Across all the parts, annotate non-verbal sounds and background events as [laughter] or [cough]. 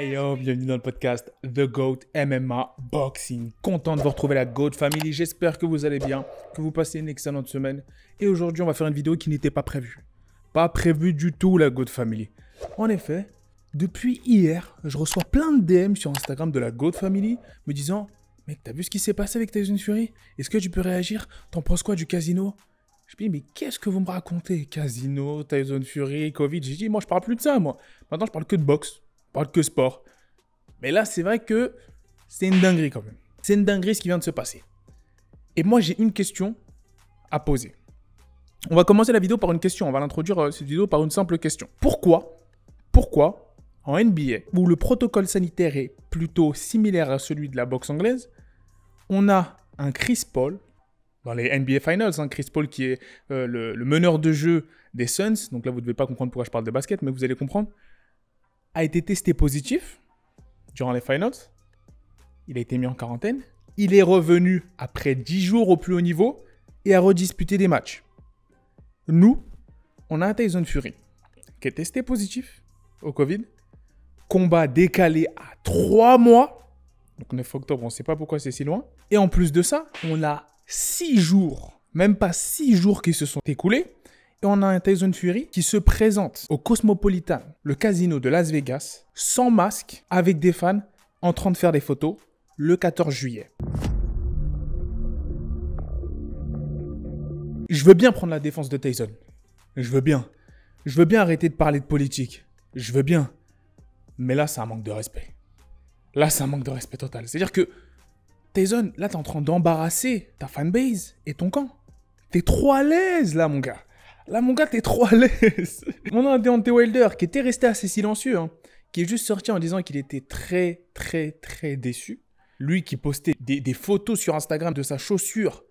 Hey yo, bienvenue dans le podcast The GOAT MMA Boxing. Content de vous retrouver la GOAT Family. J'espère que vous allez bien, que vous passez une excellente semaine. Et aujourd'hui, on va faire une vidéo qui n'était pas prévue. Pas prévue du tout, la GOAT Family. En effet, depuis hier, je reçois plein de DM sur Instagram de la GOAT Family me disant Mec, t'as vu ce qui s'est passé avec Tyson Fury? Est-ce que tu peux réagir? T'en penses quoi du casino? Je me dis, mais qu'est-ce que vous me racontez? Casino, Tyson Fury, Covid? J'ai dit, moi, je parle plus de ça, moi. Maintenant, je parle que de boxe. Parle que sport. Mais là, c'est vrai que c'est une dinguerie quand même. C'est une dinguerie ce qui vient de se passer. Et moi, j'ai une question à poser. On va commencer la vidéo par une question. On va l'introduire, euh, cette vidéo, par une simple question. Pourquoi Pourquoi, en NBA, où le protocole sanitaire est plutôt similaire à celui de la boxe anglaise, on a un Chris Paul dans les NBA Finals. Hein, Chris Paul qui est euh, le, meneur de jeu des Suns, donc là vous ne devez pas comprendre pourquoi je parle de basket, mais vous allez comprendre, a été testé positif durant les Finals. Il a été mis en quarantaine. Il est revenu après 10 jours au plus haut niveau et a redisputé des matchs. Nous, on a un Tyson Fury qui est testé positif au Covid. Combat décalé à 3 mois. Donc 9 octobre, on ne sait pas pourquoi c'est si loin. Et en plus de ça, on a six jours, même pas six jours qui se sont écoulés, et on a un Tyson Fury qui se présente au Cosmopolitan, le casino de Las Vegas, sans masque, avec des fans, en train de faire des photos, le 14 juillet. Je veux bien prendre la défense de Tyson. Je veux bien. Je veux bien arrêter de parler de politique. Je veux bien. Mais là, c'est un manque de respect. Là, c'est un manque de respect total. C'est-à-dire que Tyson, là, t'es en train d'embarrasser ta fanbase et ton camp. T'es trop à l'aise, là, mon gars. Là, mon gars, t'es trop à l'aise. On a un Deontay Wilder qui était resté assez silencieux, hein, qui est juste sorti en disant qu'il était très, très, très déçu. Lui qui postait des, photos sur Instagram de sa chaussure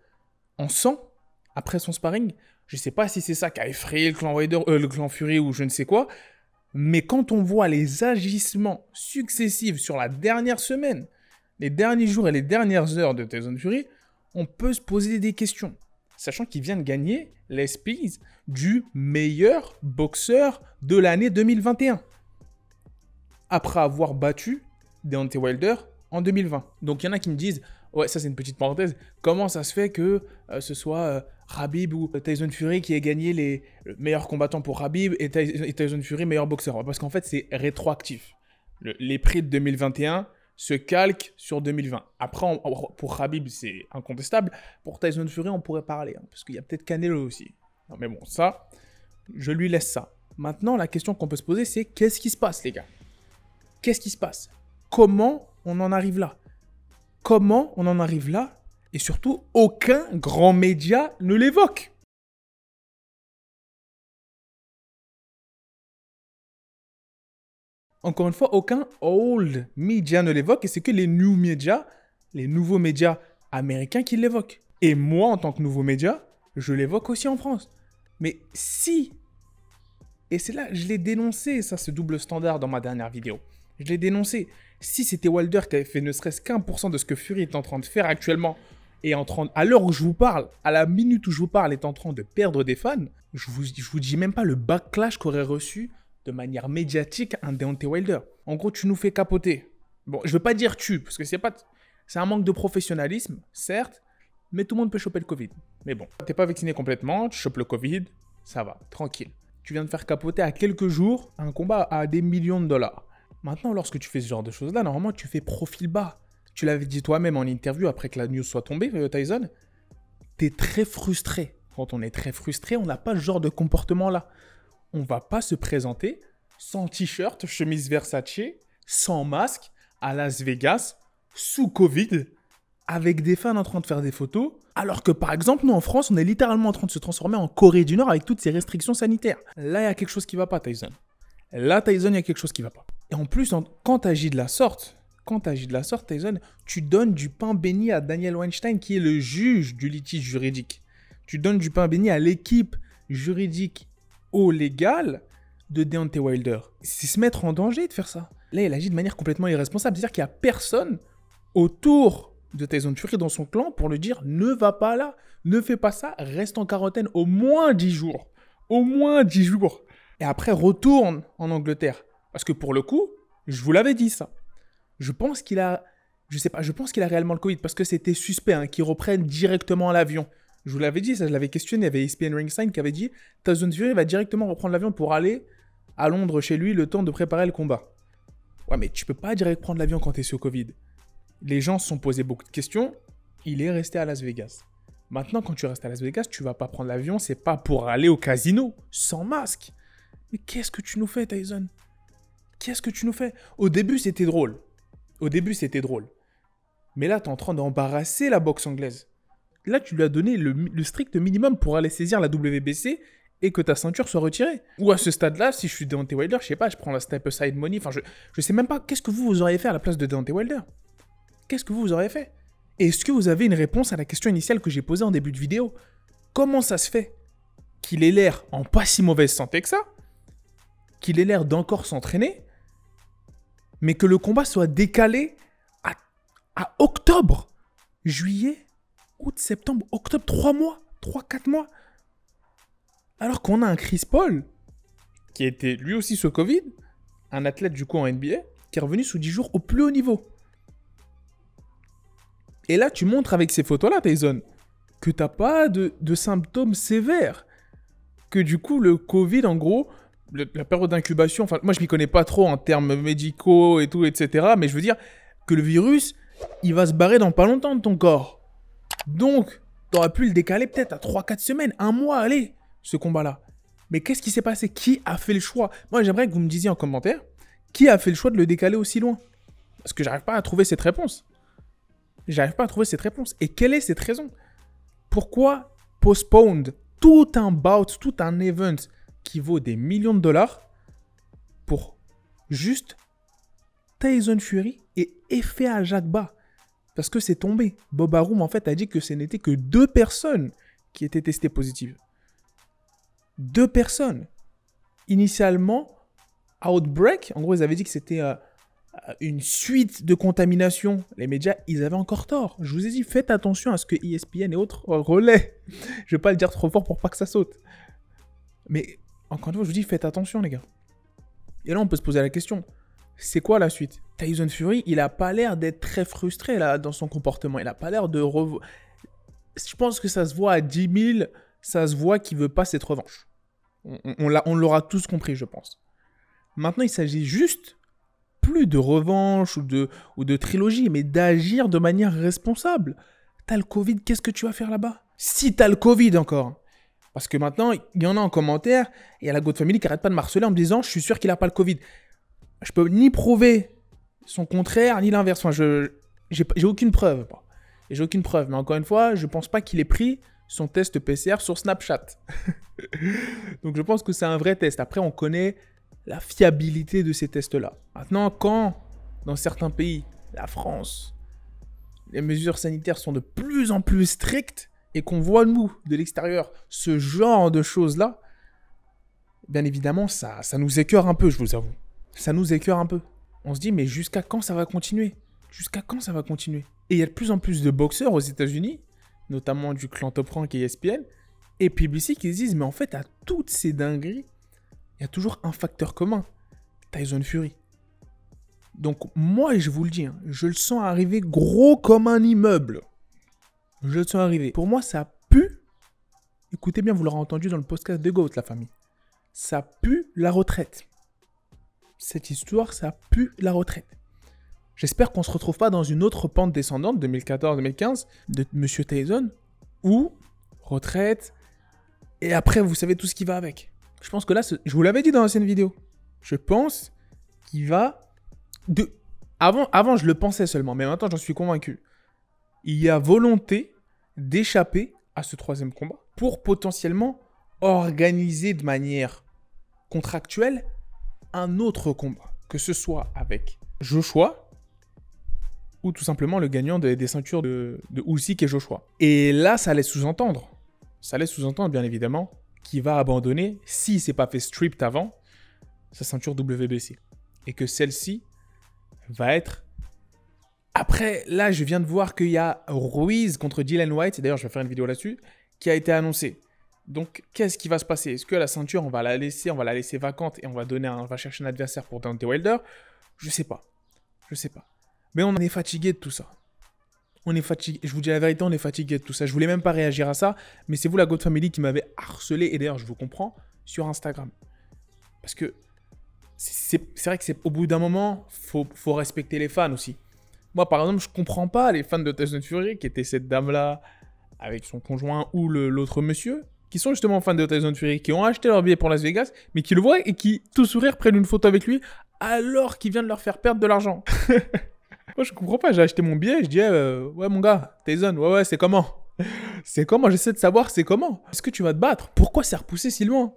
en sang après son sparring. Je sais pas si c'est ça qui a effrayé le clan, Wilder, euh, le clan Fury ou je ne sais quoi. Mais quand on voit les agissements successifs sur la dernière semaine, les derniers jours et les dernières heures de Tyson Fury, on peut se poser des questions. Sachant qu'il vient de gagner l'ESPYs du meilleur boxeur de l'année 2021. Après avoir battu Deontay Wilder en 2020. Donc il y en a qui me disent, ouais, ça c'est une petite parenthèse, comment ça se fait que euh, ce soit euh, Rabib ou Tyson Fury qui ait gagné les meilleurs combattants pour Rabib et, Tyson Fury meilleur boxeur? Parce qu'en fait c'est rétroactif. les prix de 2021 se calque sur 2020. Après, pour Khabib, c'est incontestable. Pour Tyson Fury, on pourrait parler, hein, parce qu'il y a peut-être Canelo aussi. Non, mais bon, ça, je lui laisse ça. Maintenant, la question qu'on peut se poser, c'est qu'est-ce qui se passe, les gars? Qu'est-ce qui se passe? Comment on en arrive là? Comment on en arrive là? Et surtout, aucun grand média ne l'évoque. Encore une fois, aucun old media ne l'évoque et c'est que les new media, les nouveaux médias américains qui l'évoquent. Et moi, en tant que nouveau média, je l'évoque aussi en France. Mais si, et c'est là, je l'ai dénoncé, ça, ce double standard dans ma dernière vidéo. Je l'ai dénoncé. Si c'était Wilder qui avait fait ne serait-ce qu'un pour cent de ce que Fury est en train de faire actuellement, et en train, à l'heure où je vous parle, à la minute où je vous parle, est en train de perdre des fans, je vous, je vous dis même pas le backlash qu'aurait reçu de manière médiatique un Deontay Wilder. En gros, tu nous fais capoter. Bon, je veux pas dire tu, parce que c'est pas... C'est un manque de professionnalisme, certes, mais tout le monde peut choper le Covid. Mais bon, t'es pas vacciné complètement, tu chopes le Covid, ça va, tranquille. Tu viens de faire capoter à quelques jours un combat à des millions de dollars. Maintenant, lorsque tu fais ce genre de choses-là, normalement, tu fais profil bas. Tu l'avais dit toi-même en interview après que la news soit tombée, euh, Tyson. T'es très frustré. Quand on est très frustré, on n'a pas ce genre de comportement-là on va pas se présenter sans t-shirt, chemise Versace, sans masque, à Las Vegas, sous Covid, avec des fans en train de faire des photos, alors que par exemple, nous en France, on est littéralement en train de se transformer en Corée du Nord avec toutes ces restrictions sanitaires. Là, il y a quelque chose qui va pas, Tyson. Là, Tyson, il y a quelque chose qui va pas. Et en plus, quand tu agis de la sorte, quand tu agis de la sorte, Tyson, tu donnes du pain béni à Daniel Weinstein, qui est le juge du litige juridique. Tu donnes du pain béni à l'équipe juridique au légal de Deontay Wilder. C'est se mettre en danger de faire ça. Là, il agit de manière complètement irresponsable. C'est-à-dire qu'il n'y a personne autour de Tyson Fury dans son clan pour lui dire ne va pas là, ne fais pas ça, reste en quarantaine au moins 10 jours. Au moins 10 jours. Et après, retourne en Angleterre. Parce que pour le coup, Je vous l'avais dit ça. Je pense qu'il a, je sais pas, je pense qu'il a réellement le Covid parce que c'était suspect hein, qu'il reprenne directement l'avion. Je vous l'avais dit, ça je l'avais questionné. Il y avait ESPN qui avait dit Tyson Fury va directement reprendre l'avion pour aller à Londres chez lui le temps de préparer le combat. Ouais, mais tu peux pas direct prendre l'avion quand tu es sous Covid. Les gens se sont posés beaucoup de questions. Il est resté à Las Vegas. Maintenant, quand tu restes à Las Vegas, tu vas pas prendre l'avion, c'est pas pour aller au casino, sans masque. Mais qu'est-ce que tu nous fais, Tyson? Qu'est-ce que tu nous fais? Au début, c'était drôle. Au début, c'était drôle. Mais là, tu es en train d'embarrasser la boxe anglaise. Là, tu lui as donné le, strict minimum pour aller saisir la WBC et que ta ceinture soit retirée. Ou à ce stade-là, si je suis Deontay Wilder, je sais pas, je prends la step aside money. Enfin, je, je sais même pas qu'est-ce que vous, vous auriez fait à la place de Deontay Wilder? Qu'est-ce que vous, vous auriez fait? Est-ce que vous avez une réponse à la question initiale que j'ai posée en début de vidéo? Comment ça se fait qu'il ait l'air en pas si mauvaise santé que ça? Qu'il ait l'air d'encore s'entraîner? Mais que le combat soit décalé à, à octobre Juillet? Août, septembre, octobre, 3 mois 3-4 mois alors qu'on a un Chris Paul, qui était lui aussi sous Covid, un athlète du coup en NBA, qui est revenu sous 10 jours au plus haut niveau. Et là, tu montres avec ces photos-là, Tyson, que t'as pas de, symptômes sévères. Que du coup, le Covid, en gros, la période d'incubation, enfin, moi je m'y connais pas trop en termes médicaux et tout, etc. Mais je veux dire que le virus, il va se barrer dans pas longtemps de ton corps. Donc, t'aurais pu le décaler peut-être à 3-4 semaines, un mois, allez ce combat-là. Mais qu'est-ce qui s'est passé? Qui a fait le choix? Moi, j'aimerais que vous me disiez en commentaire qui a fait le choix de le décaler aussi loin? Parce que j'arrive pas à trouver cette réponse. J'arrive pas à trouver cette réponse. Et quelle est cette raison? Pourquoi postponed tout un bout, tout un event qui vaut des millions de dollars pour juste Tyson Fury et effet à Jacques Bas Parce que c'est tombé. Bob Arum, en fait, a dit que ce n'était que deux personnes qui étaient testées positives deux personnes. Initialement, Outbreak, en gros, ils avaient dit que c'était euh, une suite de contamination. Les médias, ils avaient encore tort. Je vous ai dit, faites attention à ce que ESPN et autres relaient. je vais pas le dire trop fort pour pas que ça saute. Mais encore une fois, je vous dis, faites attention, les gars. Et là, on peut se poser la question c'est quoi la suite? Tyson Fury, il a pas l'air d'être très frustré là dans son comportement. Il a pas l'air de. Je pense que ça se voit à 10 000 ça se voit qu'il veut pas cette revanche. On, on, l'aura tous compris, je pense. Maintenant, il s'agit juste plus de revanche ou de, ou de trilogie, mais d'agir de manière responsable. T'as le Covid, qu'est-ce que tu vas faire là-bas? Si t'as le Covid encore. Parce que maintenant, il y en a en commentaire, et il y a la God Family qui arrête pas de marceler en me disant Je suis sûr qu'il a pas le Covid. Je peux ni prouver son contraire, ni l'inverse. Enfin, je j'ai aucune preuve. J'ai aucune preuve. Mais encore une fois, je pense pas qu'il ait pris son test PCR sur Snapchat. [laughs] Donc je pense que c'est un vrai test. Après, on connaît la fiabilité de ces tests-là. Maintenant, quand dans certains pays, la France, les mesures sanitaires sont de plus en plus strictes et qu'on voit, nous, de l'extérieur, ce genre de choses-là, bien évidemment, ça, ça nous écœure un peu, je vous avoue. Ça nous écœure un peu. On se dit, mais jusqu'à quand ça va continuer? Jusqu'à quand ça va continuer? Et il y a de plus en plus de boxeurs aux États-Unis notamment du clan Top Rank et ESPN, et PBC qui se disent, mais en fait, à toutes ces dingueries, il y a toujours un facteur commun, Tyson Fury. Donc moi, je vous le dis, hein, je le sens arriver gros comme un immeuble. Je le sens arriver. Pour moi, ça pue. Écoutez bien, vous l'aurez entendu dans le podcast de Goat, la famille. Ça pue la retraite. Cette histoire, ça pue la retraite. J'espère qu'on se retrouve pas dans une autre pente descendante 2014-2015 de Monsieur Tyson ou retraite et après vous savez tout ce qui va avec. Je pense que là, je vous l'avais dit dans l'ancienne vidéo. Je pense qu'il va de avant, avant je le pensais seulement, mais maintenant j'en suis convaincu. Il y a volonté d'échapper à ce troisième combat pour potentiellement organiser de manière contractuelle un autre combat, que ce soit avec Joshua ou tout simplement le gagnant des, ceintures de, de Usyk et Joshua. Et là, ça laisse sous-entendre, ça laisse sous-entendre bien évidemment, qu'il va abandonner, s'il s'est pas fait stripped avant, sa ceinture WBC. Et que celle-ci va être... Après, là, je viens de voir qu'il y a Ruiz contre Dylan White, d'ailleurs, je vais faire une vidéo là-dessus, qui a été annoncé. Donc, qu'est-ce qui va se passer? Est-ce que la ceinture, on va la laisser, on va la laisser vacante et on va donner, on va chercher un adversaire pour Dante Wilder? Je sais pas. Je sais pas. Mais on est fatigué de tout ça. On est fatigué. Je vous dis la vérité, on est fatigué de tout ça. Je voulais même pas réagir à ça, mais c'est vous, la God Family, qui m'avez harcelé. Et d'ailleurs, je vous comprends sur Instagram. Parce que c'est vrai que c'est au bout d'un moment, faut, faut respecter les fans aussi. Moi, par exemple, je comprends pas les fans de Tyson Fury, qui était cette dame-là avec son conjoint ou l'autre monsieur, qui sont justement fans de Tyson Fury, qui ont acheté leur billet pour Las Vegas, mais qui le voient et qui, tout sourire, prennent une photo avec lui alors qu'il vient de leur faire perdre de l'argent. [laughs] Moi, je comprends pas. J'ai acheté mon billet, je dis, euh, ouais, mon gars, Tyson, ouais, ouais, c'est comment? [laughs] C'est comment? J'essaie de savoir c'est comment? Est-ce que tu vas te battre? Pourquoi c'est repoussé si loin?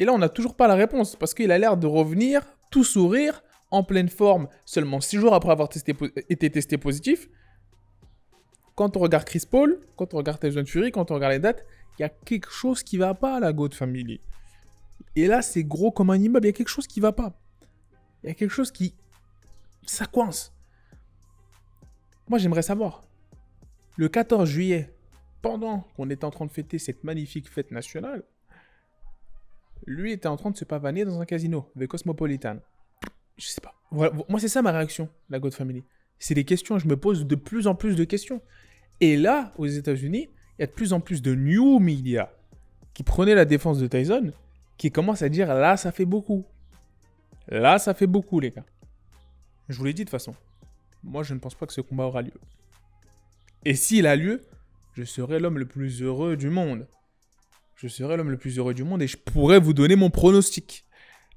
Et là, on n'a toujours pas la réponse parce qu'il a l'air de revenir, tout sourire, en pleine forme, seulement 6 jours après avoir été testé positif. Quand on regarde Chris Paul, quand on regarde Tyson Fury, quand on regarde les dates, y a quelque chose qui va pas à la God Family. Et là, c'est gros comme un immeuble, il y a quelque chose qui va pas. Il y a quelque chose qui... Ça coince. Moi, j'aimerais savoir. Le 14 juillet, pendant qu'on était en train de fêter cette magnifique fête nationale, lui était en train de se pavaner dans un casino, The Cosmopolitan. Je sais pas. Moi, c'est ça ma réaction, la God Family. C'est des questions, je me pose de plus en plus de questions. Et là, aux États-Unis, il y a de plus en plus de new media qui prenaient la défense de Tyson, qui commencent à dire là, ça fait beaucoup. Là, ça fait beaucoup, les gars. Je vous l'ai dit de toute façon. Moi, je ne pense pas que ce combat aura lieu. Et s'il a lieu, je serai l'homme le plus heureux du monde. Je serai l'homme le plus heureux du monde et je pourrais vous donner mon pronostic.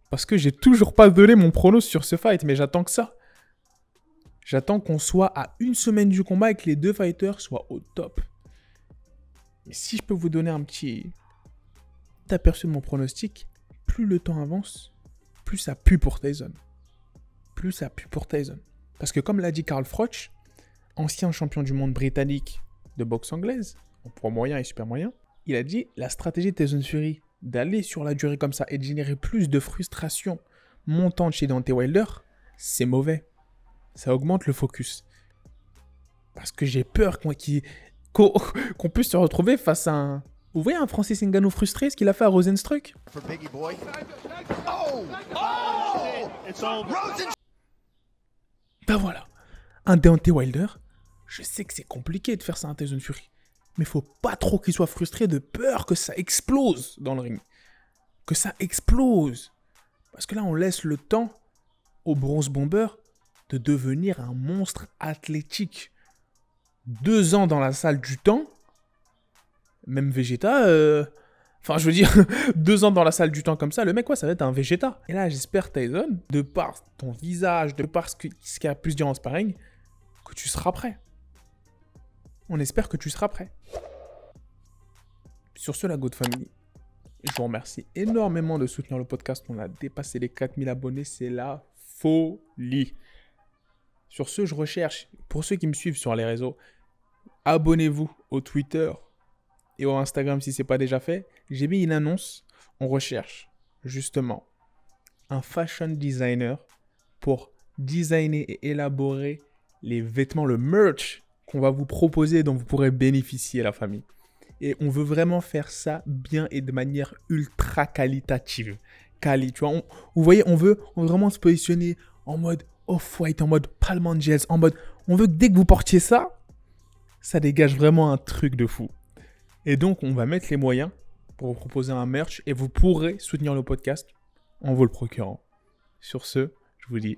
Parce que j'ai toujours pas donné mon pronostic sur ce fight, mais j'attends que ça. J'attends qu'on soit à une semaine du combat et que les deux fighters soient au top. Si je peux vous donner un petit aperçu de mon pronostic, plus le temps avance, plus ça pue pour Tyson. Plus ça pue pour Tyson. Parce que comme l'a dit Karl Froch, ancien champion du monde britannique de boxe anglaise, en poids moyen et super moyen, il a dit la stratégie de Tyson Fury d'aller sur la durée comme ça et de générer plus de frustration montante chez Dante Wilder, c'est mauvais. Ça augmente le focus. Parce que j'ai peur [laughs] qu'on puisse se retrouver face à un. Vous voyez un Francis Ngannou frustré, ce qu'il a fait à Rosenstruck Ben voilà. Un Deontay Wilder, je sais que c'est compliqué de faire ça à un Tyson Fury. Mais faut pas trop qu'il soit frustré de peur que ça explose dans le ring. Que ça explose. Parce que là, on laisse le temps au bronze bomber de devenir un monstre athlétique. Deux ans dans la salle du temps, même Vegeta, euh, enfin je veux dire, [laughs] deux ans dans la salle du temps comme ça, le mec, quoi, ça va être un Vegeta. Et là, j'espère, Tyson, de par ton visage, de par ce qu'il y a plus dire en sparring, que tu seras prêt. On espère que tu seras prêt. Sur ce, la Good Family, je vous remercie énormément de soutenir le podcast. On a dépassé les 4000 abonnés, c'est la folie. Sur ce, je recherche, pour ceux qui me suivent sur les réseaux, abonnez-vous au Twitter et au Instagram si ce n'est pas déjà fait. J'ai mis une annonce. On recherche justement un fashion designer pour designer et élaborer les vêtements, le merch qu'on va vous proposer dont vous pourrez bénéficier la famille. Et on veut vraiment faire ça bien et de manière ultra qualitative. Quali, tu vois. vous voyez, on veut, on veut vraiment se positionner en mode off-white, en mode palm angels, en mode. On veut que dès que vous portiez ça, ça dégage vraiment un truc de fou. Et donc, on va mettre les moyens pour vous proposer un merch et vous pourrez soutenir le podcast en vous le procurant. Sur ce, je vous dis.